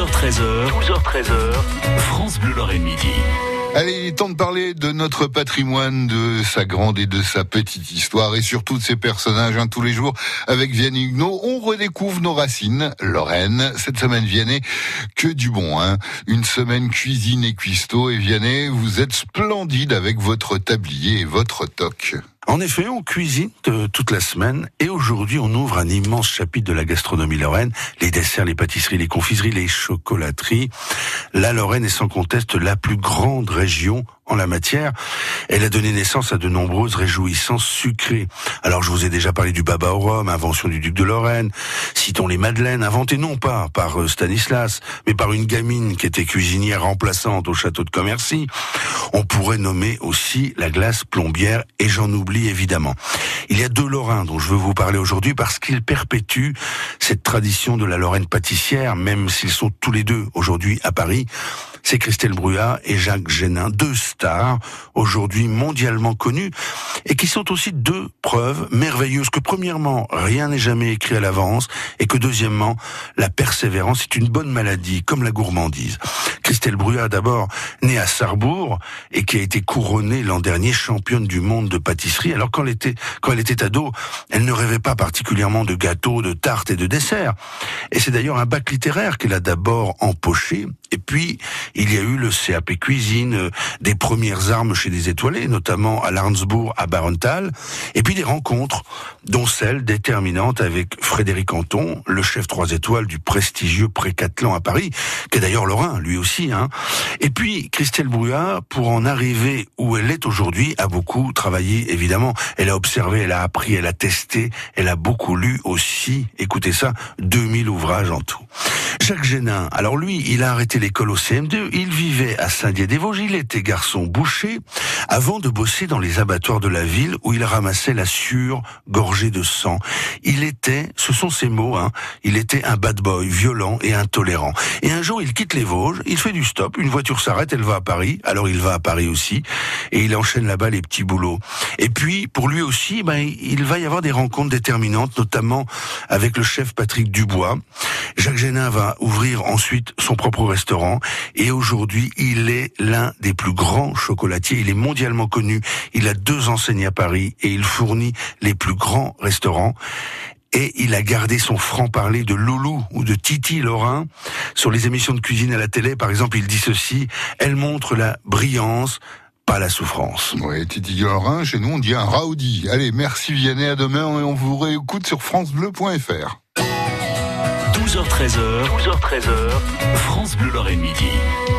12h13h, 12h13h, France Bleu Lorraine Midi. Allez, il est temps de parler de notre patrimoine, de sa grande et de sa petite histoire, et surtout de ses personnages. Hein, tous les jours, avec Vianney Huguenot, on redécouvre nos racines. Lorraine, cette semaine Vianney, que du bon. Hein. Une semaine cuisine et cuistot, et Vianney, vous êtes splendide avec votre tablier et votre toque. En effet, on cuisine euh, toute la semaine et aujourd'hui on ouvre un immense chapitre de la gastronomie lorraine, les desserts, les pâtisseries, les confiseries, les chocolateries. La Lorraine est sans conteste la plus grande région en la matière. Elle a donné naissance à de nombreuses réjouissances sucrées. Alors je vous ai déjà parlé du baba au rhum, invention du duc de Lorraine. Citons les madeleines, inventées non pas par euh, Stanislas, mais par une gamine qui était cuisinière remplaçante au château de Commercy. On pourrait nommer aussi la glace plombière et j'en oublie Il y a deux Lorrains dont je veux vous parler aujourd'hui parce qu'ils perpétuent cette tradition de la Lorraine pâtissière, même s'ils sont tous les deux aujourd'hui à Paris c'est Christelle Bruyat et Jacques Génin, deux stars aujourd'hui mondialement connues et qui sont aussi deux preuves merveilleuses que premièrement, rien n'est jamais écrit à l'avance et que deuxièmement, la persévérance est une bonne maladie comme la gourmandise. Christelle Bruyat d'abord née à Sarrebourg et qui a été couronnée l'an dernier championne du monde de pâtisserie. Alors quand elle était quand elle était ado, elle ne rêvait pas particulièrement de gâteaux, de tartes et de desserts. Et c'est d'ailleurs un bac littéraire qu'elle a d'abord empoché et puis il y a eu le CAP cuisine, euh, des premières armes chez des étoilés, notamment à Larnsbourg, à Barenthal, et puis des rencontres, dont celle déterminante avec Frédéric Anton, le chef trois étoiles du prestigieux Précatelan à Paris, qui est d'ailleurs lorrain, lui aussi. Hein. Et puis Christelle Brouillard, pour en arriver où elle est aujourd'hui, a beaucoup travaillé, évidemment. Elle a observé, elle a appris, elle a testé, elle a beaucoup lu aussi, écoutez ça, 2000 ouvrages en tout. Jacques Génin, alors lui, il a arrêté l'école au CM2, il vivait à Saint-Dié-des-Vosges, il était garçon boucher, avant de bosser dans les abattoirs de la ville où il ramassait la sueur gorgée de sang. Il était, ce sont ses mots, hein, il était un bad boy, violent et intolérant. Et un jour, il quitte les Vosges, il fait du stop, une voiture s'arrête, elle va à Paris, alors il va à Paris aussi, et il enchaîne là-bas les petits boulots. Et puis, pour lui aussi, ben, il va y avoir des rencontres déterminantes, notamment avec le chef Patrick Dubois. Jacques Génin va ouvrir ensuite son propre restaurant et aujourd'hui il est l'un des plus grands chocolatiers. Il est mondialement connu. Il a deux enseignes à Paris et il fournit les plus grands restaurants et il a gardé son franc-parler de Loulou ou de Titi Lorrain. Sur les émissions de cuisine à la télé, par exemple, il dit ceci, elle montre la brillance, pas la souffrance. Oui, Titi Lorrain, chez nous on dit un raoudi. Allez, merci Vianney, à demain et on vous réécoute sur francebleu.fr. 12h13h, 12h13h, France Bleu Lorraine Midi.